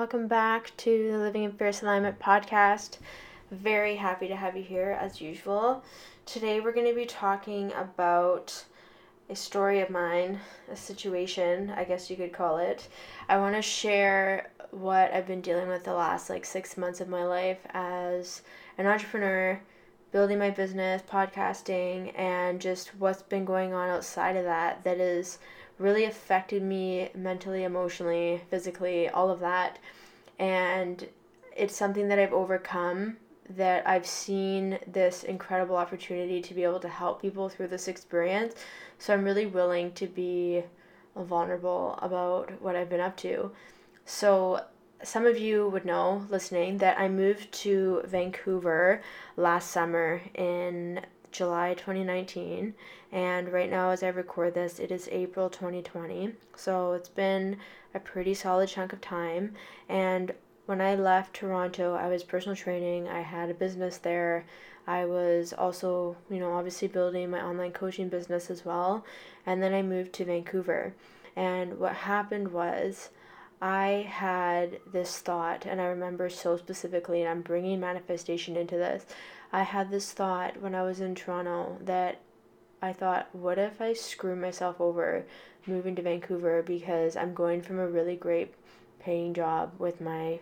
Welcome back to the Living in Fierce Alignment podcast. Very happy to have you here as usual. Today we're going to be talking about a story of mine, a situation, I guess you could call it. I want to share what I've been dealing with the last like 6 months of my life as an entrepreneur, building my business, podcasting, and just what's been going on outside of that that is really affected me mentally, emotionally, physically, all of that. And it's something that I've overcome that I've seen this incredible opportunity to be able to help people through this experience. So I'm really willing to be vulnerable about what I've been up to. So some of you would know listening that I moved to Vancouver last summer in July 2019 and right now as I record this it is April 2020 so it's been a pretty solid chunk of time and when I left Toronto I was personal training I had a business there. I was also you know obviously building my online coaching business as well and then I moved to Vancouver. And what happened was I had this thought, and I remember so specifically, and I'm bringing manifestation into this. I had this thought when I was in Toronto that I thought, what if I screw myself over moving to Vancouver because I'm going from a really great paying job with my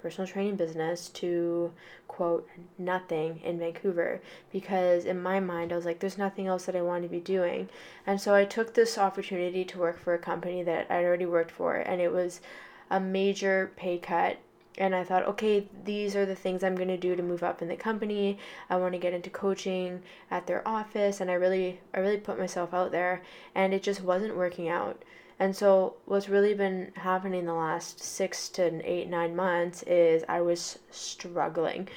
personal training business to quote nothing in Vancouver because in my mind I was like there's nothing else that I want to be doing. And so I took this opportunity to work for a company that I'd already worked for and it was a major pay cut and I thought, okay, these are the things I'm going to do to move up in the company. I want to get into coaching at their office and I really I really put myself out there and it just wasn't working out. And so, what's really been happening the last six to eight, nine months is I was struggling.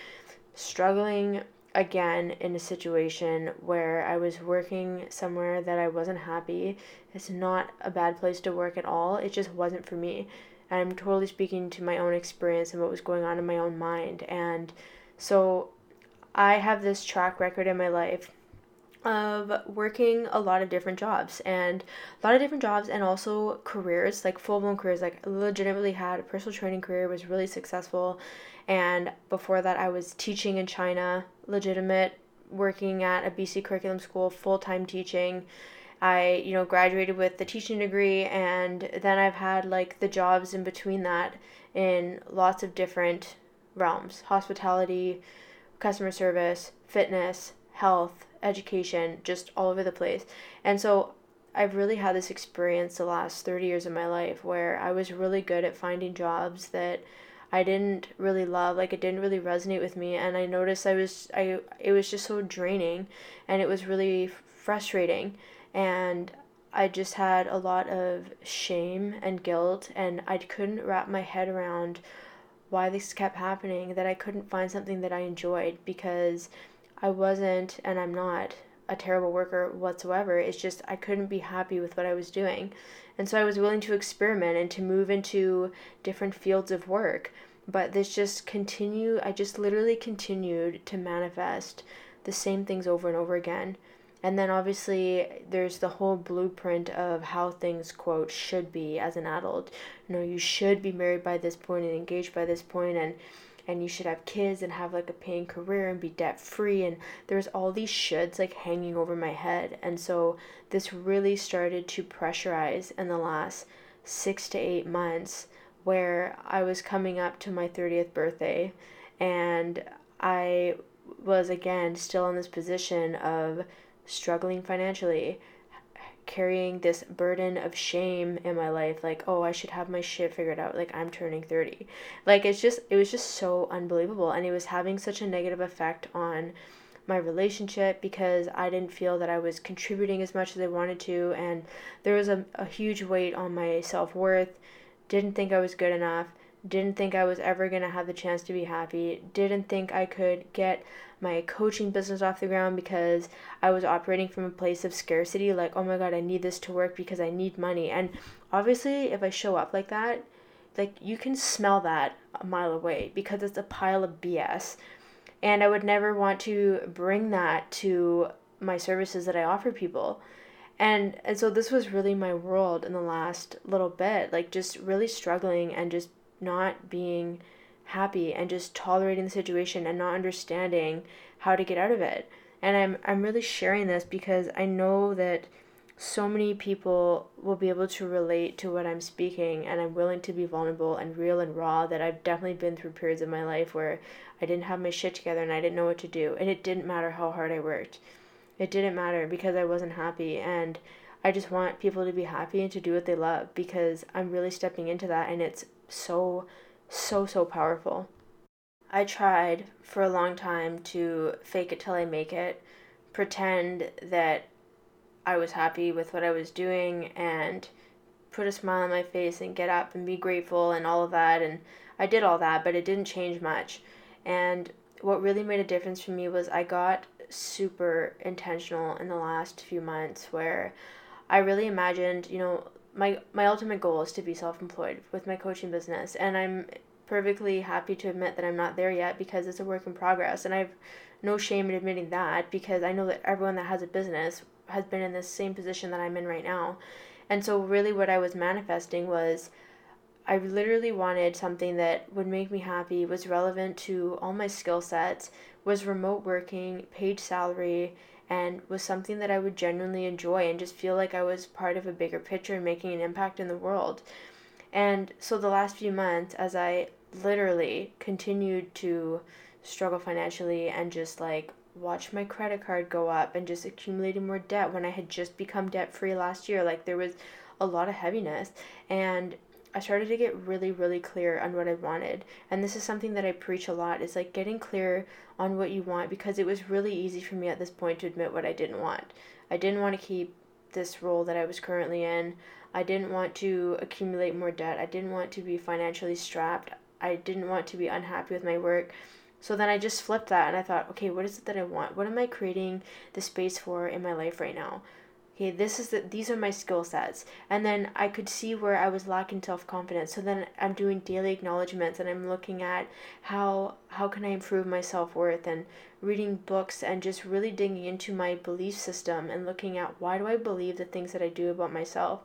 Struggling again in a situation where I was working somewhere that I wasn't happy. It's not a bad place to work at all, it just wasn't for me. I'm totally speaking to my own experience and what was going on in my own mind. And so, I have this track record in my life of working a lot of different jobs and a lot of different jobs and also careers like full-blown careers. Like legitimately had a personal training career was really successful. And before that i was teaching in china legitimate working at a bc curriculum school full-time teaching i you know graduated with the teaching degree and then i've had like the jobs in between that in lots of different realms hospitality customer service fitness health education, just all over the place. And so I've really had this experience the last 30 years of my life where I was really good at finding jobs that I didn't really love, like it didn't really resonate with me and I noticed I was I it was just so draining and it was really frustrating and I just had a lot of shame and guilt and I couldn't wrap my head around why this kept happening that I couldn't find something that I enjoyed because I wasn't and I'm not a terrible worker whatsoever. It's just I couldn't be happy with what I was doing. And so I was willing to experiment and to move into different fields of work. But this just continued, I just literally continued to manifest the same things over and over again. And then obviously there's the whole blueprint of how things quote should be as an adult. You know, you should be married by this point and engaged by this point and and you should have kids and have like a paying career and be debt free and there's all these shoulds like hanging over my head and so this really started to pressurize in the last six to eight months where i was coming up to my 30th birthday and i was again still in this position of struggling financially carrying this burden of shame in my life like oh i should have my shit figured out like i'm turning 30 like it's just it was just so unbelievable and it was having such a negative effect on my relationship because i didn't feel that i was contributing as much as i wanted to and there was a, a huge weight on my self-worth. Didn't think i was good enough. Didn't think I was ever going to have the chance to be happy, didn't think I could get my coaching business off the ground because I was operating from a place of scarcity like, oh my god, I need this to work because I need money. And obviously, if I show up like that, like you can smell that a mile away because it's a pile of BS. And I would never want to bring that to my services that I offer people. And and so this was really my world in the last little bit, like just really struggling and just not being happy and just tolerating the situation and not understanding how to get out of it. And I'm I'm really sharing this because I know that so many people will be able to relate to what I'm speaking and I'm willing to be vulnerable and real and raw that I've definitely been through periods of my life where I didn't have my shit together and I didn't know what to do and it didn't matter how hard I worked. It didn't matter because I wasn't happy and I just want people to be happy and to do what they love because I'm really stepping into that and it's so so so powerful. I tried for a long time to fake it till I make it, pretend that I was happy with what I was doing and put a smile on my face and get up and be grateful and all of that. And I did all that, but it didn't change much. And what really made a difference for me was I got super intentional in the last few months where I really imagined, you know, my my ultimate goal is to be self-employed with my coaching business and I'm perfectly happy to admit that I'm not there yet because it's a work in progress and I've no shame in admitting that because I know that everyone that has a business has been in the same position that I'm in right now. And so, really, what I was manifesting was I literally wanted something that would make me happy, was relevant to all my skill sets, was remote working, paid salary, and was something that I would genuinely enjoy and just feel like I was part of a bigger picture and making an impact in the world. And so, the last few months, as I literally continued to struggle financially and just like watch my credit card go up and just accumulating more debt when I had just become debt free last year. Like there was a lot of heaviness and I started to get really, really clear on what I wanted. And this is something that I preach a lot is like getting clear on what you want because it was really easy for me at this point to admit what I didn't want. I didn't want to keep this role that I was currently in. I didn't want to accumulate more debt. I didn't want to be financially strapped. I didn't want to be unhappy with my work. So then I just flipped that and I thought, okay, what is it that I want? What am I creating the space for in my life right now? Okay, this is the these are my skill sets. And then I could see where I was lacking self-confidence. So then I'm doing daily acknowledgments and I'm looking at how how can I improve my self-worth and reading books and just really digging into my belief system and looking at why do I believe the things that I do about myself?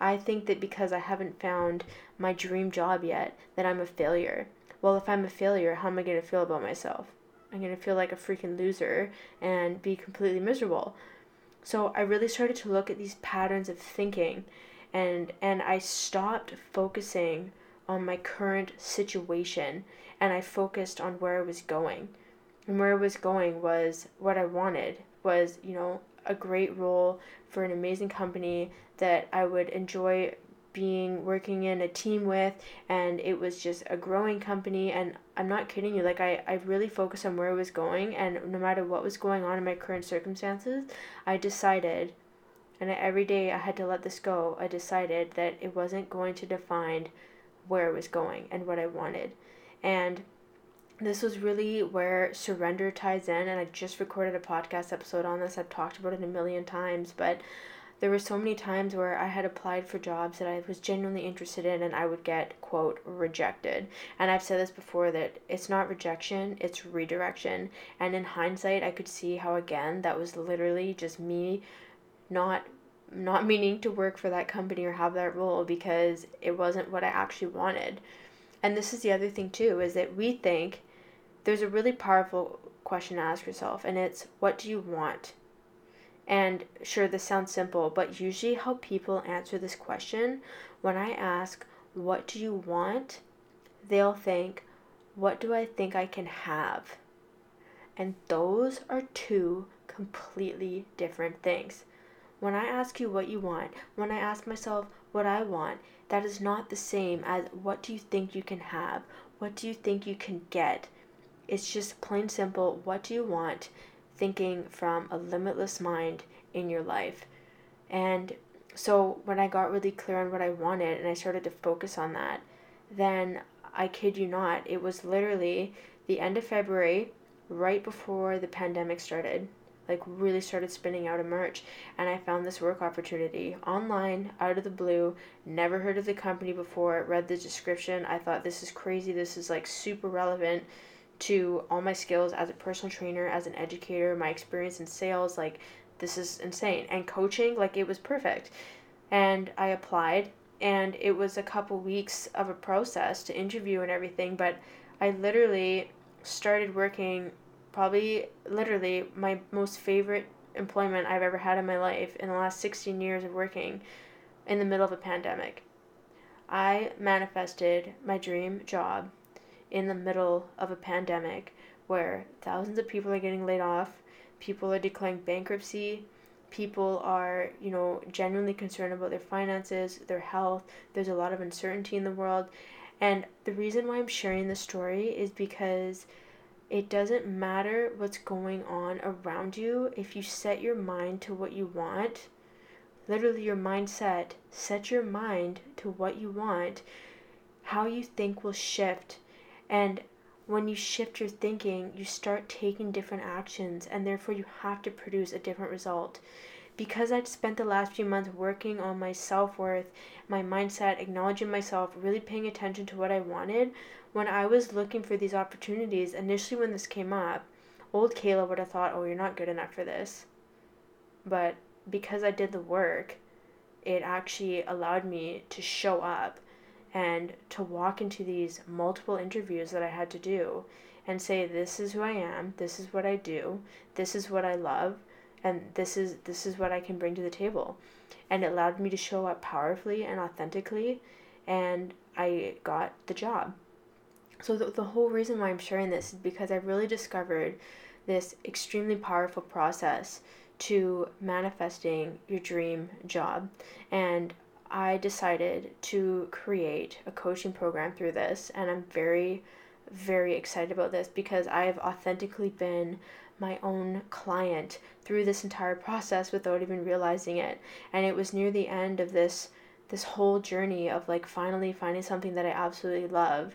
I think that because I haven't found my dream job yet, that I'm a failure well, if I'm a failure, how am I going to feel about myself? I'm going to feel like a freaking loser and be completely miserable. So I really started to look at these patterns of thinking and and I stopped focusing on my current situation and I focused on where I was going. And where I was going was what I wanted was, you know, a great role for an amazing company that I would enjoy being working in a team with and it was just a growing company and I'm not kidding you like I, I really focused on where I was going and no matter what was going on in my current circumstances I decided and every day I had to let this go I decided that it wasn't going to define where I was going and what I wanted. And this was really where surrender ties in and I just recorded a podcast episode on this I've talked about it a million times but there were so many times where I had applied for jobs that I was genuinely interested in and I would get, quote, rejected. And I've said this before that it's not rejection, it's redirection. And in hindsight, I could see how, again, that was literally just me not not meaning to work for that company or have that role because it wasn't what I actually wanted. And this is the other thing too is that we think there's a really powerful question to ask yourself and it's what do you want? And sure, this sounds simple, but usually how people answer this question, when I ask, What do you want? they'll think, What do I think I can have? And those are two completely different things. When I ask you what you want, when I ask myself what I want, that is not the same as what do you think you can have? What do you think you can get? It's just plain simple what do you want? Thinking from a limitless mind in your life. And so when I got really clear on what I wanted and I started to focus on that, then I kid you not, it was literally the end of February, right before the pandemic started like really started spinning out of merch and I found this work opportunity online out of the blue never heard of the company before read the description I thought this is crazy this is like super relevant to all my skills as a personal trainer as an educator my experience in sales like this is insane and coaching like it was perfect and I applied and it was a couple weeks of a process to interview and everything but I literally started working probably literally my most favorite employment I've ever had in my life in the last 16 years of working in the middle of a pandemic. I manifested my dream job in the middle of a pandemic where thousands of people are getting laid off, people are declaring bankruptcy, people are, you know, genuinely concerned about their finances, their health. There's a lot of uncertainty in the world. And the reason why I'm sharing this story is because it doesn't matter what's going on around you if you set your mind to what you want. Literally, your mindset, set your mind to what you want. How you think will shift. And when you shift your thinking, you start taking different actions, and therefore, you have to produce a different result. Because I'd spent the last few months working on my self worth, my mindset, acknowledging myself, really paying attention to what I wanted, when I was looking for these opportunities, initially when this came up, old Kehla would have thought, oh, you're not good enough for this. But because I did the work, it actually allowed me to show up and to walk into these multiple interviews that I had to do and say this is who I am, this is what I do, this is what I love, and this is this is what I can bring to the table. And it allowed me to show up powerfully and authentically and I got the job. So, the, the whole reason why I'm sharing this is because I've really discovered this extremely powerful process to manifesting your dream job. And I decided to create a coaching program through this, and I'm very, very excited about this because I've authentically been my own client through this entire process without even realizing it. And it was near the end of this this whole journey of like finally finding something that I absolutely love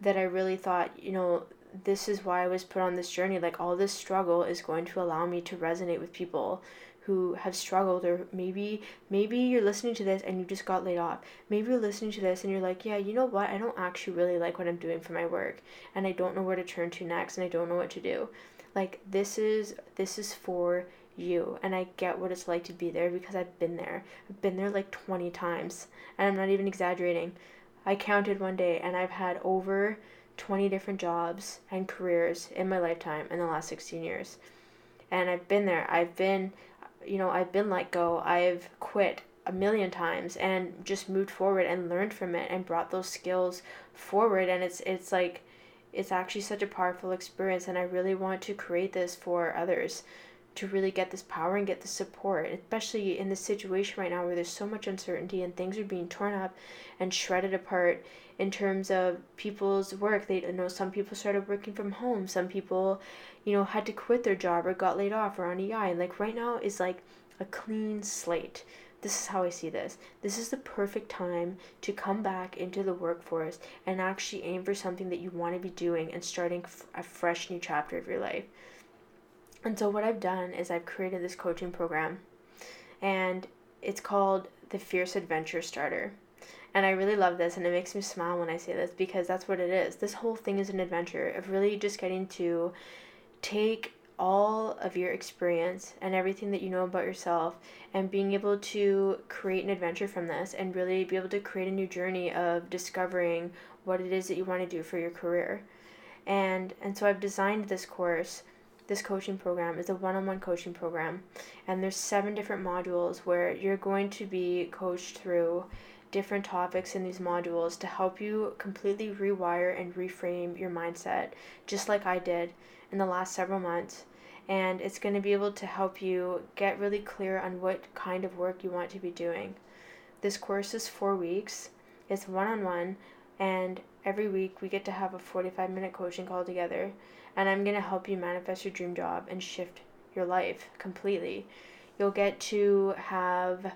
that I really thought, you know, this is why I was put on this journey. Like, all this struggle is going to allow me to resonate with people who have struggled or maybe maybe you're listening to this and you just got laid off maybe you're listening to this and you're like yeah you know what i don't actually really like what i'm doing for my work and i don't know where to turn to next and i don't know what to do like this is this is for you and i get what it's like to be there because i've been there i've been there like 20 times and i'm not even exaggerating I counted one day and I've had over 20 different jobs and careers in my lifetime in the last 16 years. And I've been there. I've been, you know, I've been let go. I've quit a million times and just moved forward and learned from it and brought those skills forward and it's it's like it's actually such a powerful experience and I really want to create this for others to really get this power and get the support, especially in this situation right now where there's so much uncertainty and things are being torn up and shredded apart in terms of people's work. They you know some people started working from home, some people, you know, had to quit their job or got laid off or on EI. And like right now is like a clean slate. This is how I see this. This is the perfect time to come back into the workforce and actually aim for something that you want to be doing and starting a fresh new chapter of your life. And so what I've done is I've created this coaching program and it's called the Fierce Adventure Starter. And I really love this and it makes me smile when I say this because that's what it is. This whole thing is an adventure of really just getting to take all of your experience and everything that you know about yourself and being able to create an adventure from this and really be able to create a new journey of discovering what it is that you want to do for your career. And and so I've designed this course this coaching program is a one-on-one coaching program and there's seven different modules where you're going to be coached through different topics in these modules to help you completely rewire and reframe your mindset just like I did in the last several months and it's going to be able to help you get really clear on what kind of work you want to be doing. This course is 4 weeks. It's one-on-one and every week we get to have a 45 minute coaching call together and I'm going to help you manifest your dream job and shift your life completely. You'll get to have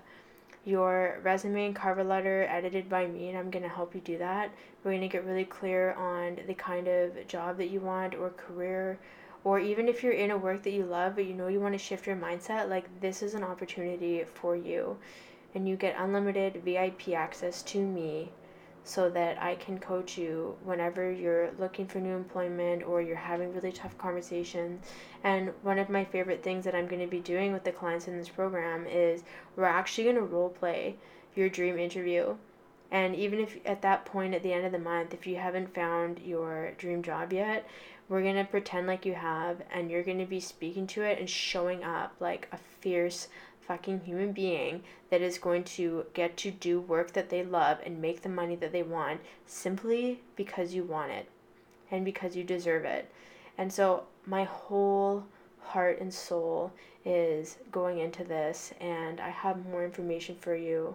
your resume and cover letter edited by me, and I'm going to help you do that. We're going to get really clear on the kind of job that you want or career or even if you're in a work that you love but you know you want to shift your mindset, like this is an opportunity for you. And you get unlimited VIP access to me so that I can coach you whenever you're looking for new employment or you're having really tough conversations. And one of my favorite things that I'm going to be doing with the clients in this program is we're actually going to role play your dream interview. And even if at that point at the end of the month, if you haven't found your dream job yet, we're going to pretend like you have and you're going to be speaking to it and showing up like a fierce fucking human being that is going to get to do work that they love and make the money that they want simply because you want it and because you deserve it. And so my whole heart and soul is going into this and I have more information for you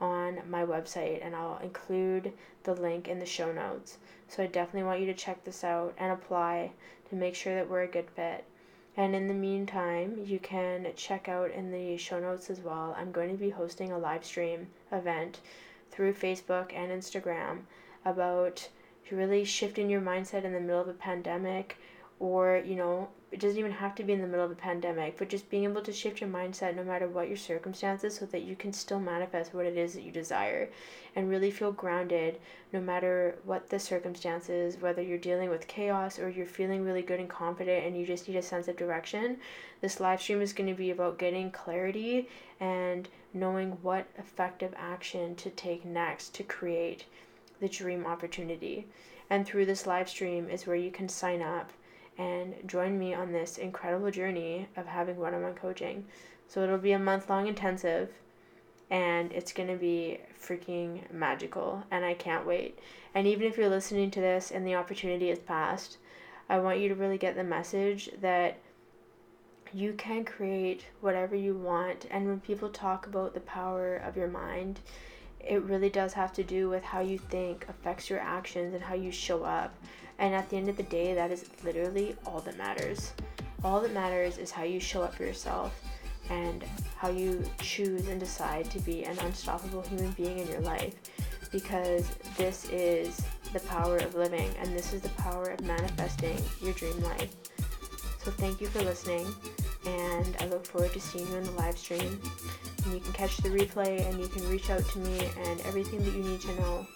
on my website and I'll include the link in the show notes. So I definitely want you to check this out and apply to make sure that we're a good fit. And in the meantime, you can check out in the show notes as well. I'm going to be hosting a live stream event through Facebook and Instagram about really shifting your mindset in the middle of a pandemic or, you know, it doesn't even have to be in the middle of a pandemic, but just being able to shift your mindset no matter what your circumstances so that you can still manifest what it is that you desire and really feel grounded no matter what the circumstances, whether you're dealing with chaos or you're feeling really good and confident and you just need a sense of direction. This live stream is going to be about getting clarity and knowing what effective action to take next to create the dream opportunity. And through this live stream is where you can sign up and join me on this incredible journey of having one on one coaching. So it'll be a month long intensive and it's going to be freaking magical and I can't wait. And even if you're listening to this and the opportunity has passed, I want you to really get the message that you can create whatever you want. And when people talk about the power of your mind, it really does have to do with how you think affects your actions and how you show up. And at the end of the day, that is literally all that matters. All that matters is how you show up for yourself and how you choose and decide to be an unstoppable human being in your life because this is the power of living and this is the power of manifesting your dream life. So, thank you for listening, and I look forward to seeing you in the live stream. And you can catch the replay and you can reach out to me, and everything that you need to know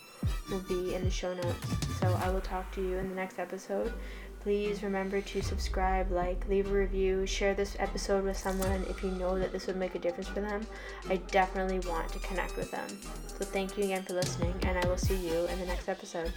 will be in the show notes. So I will talk to you in the next episode. Please remember to subscribe, like, leave a review, share this episode with someone if you know that this would make a difference for them. I definitely want to connect with them. So thank you again for listening, and I will see you in the next episode.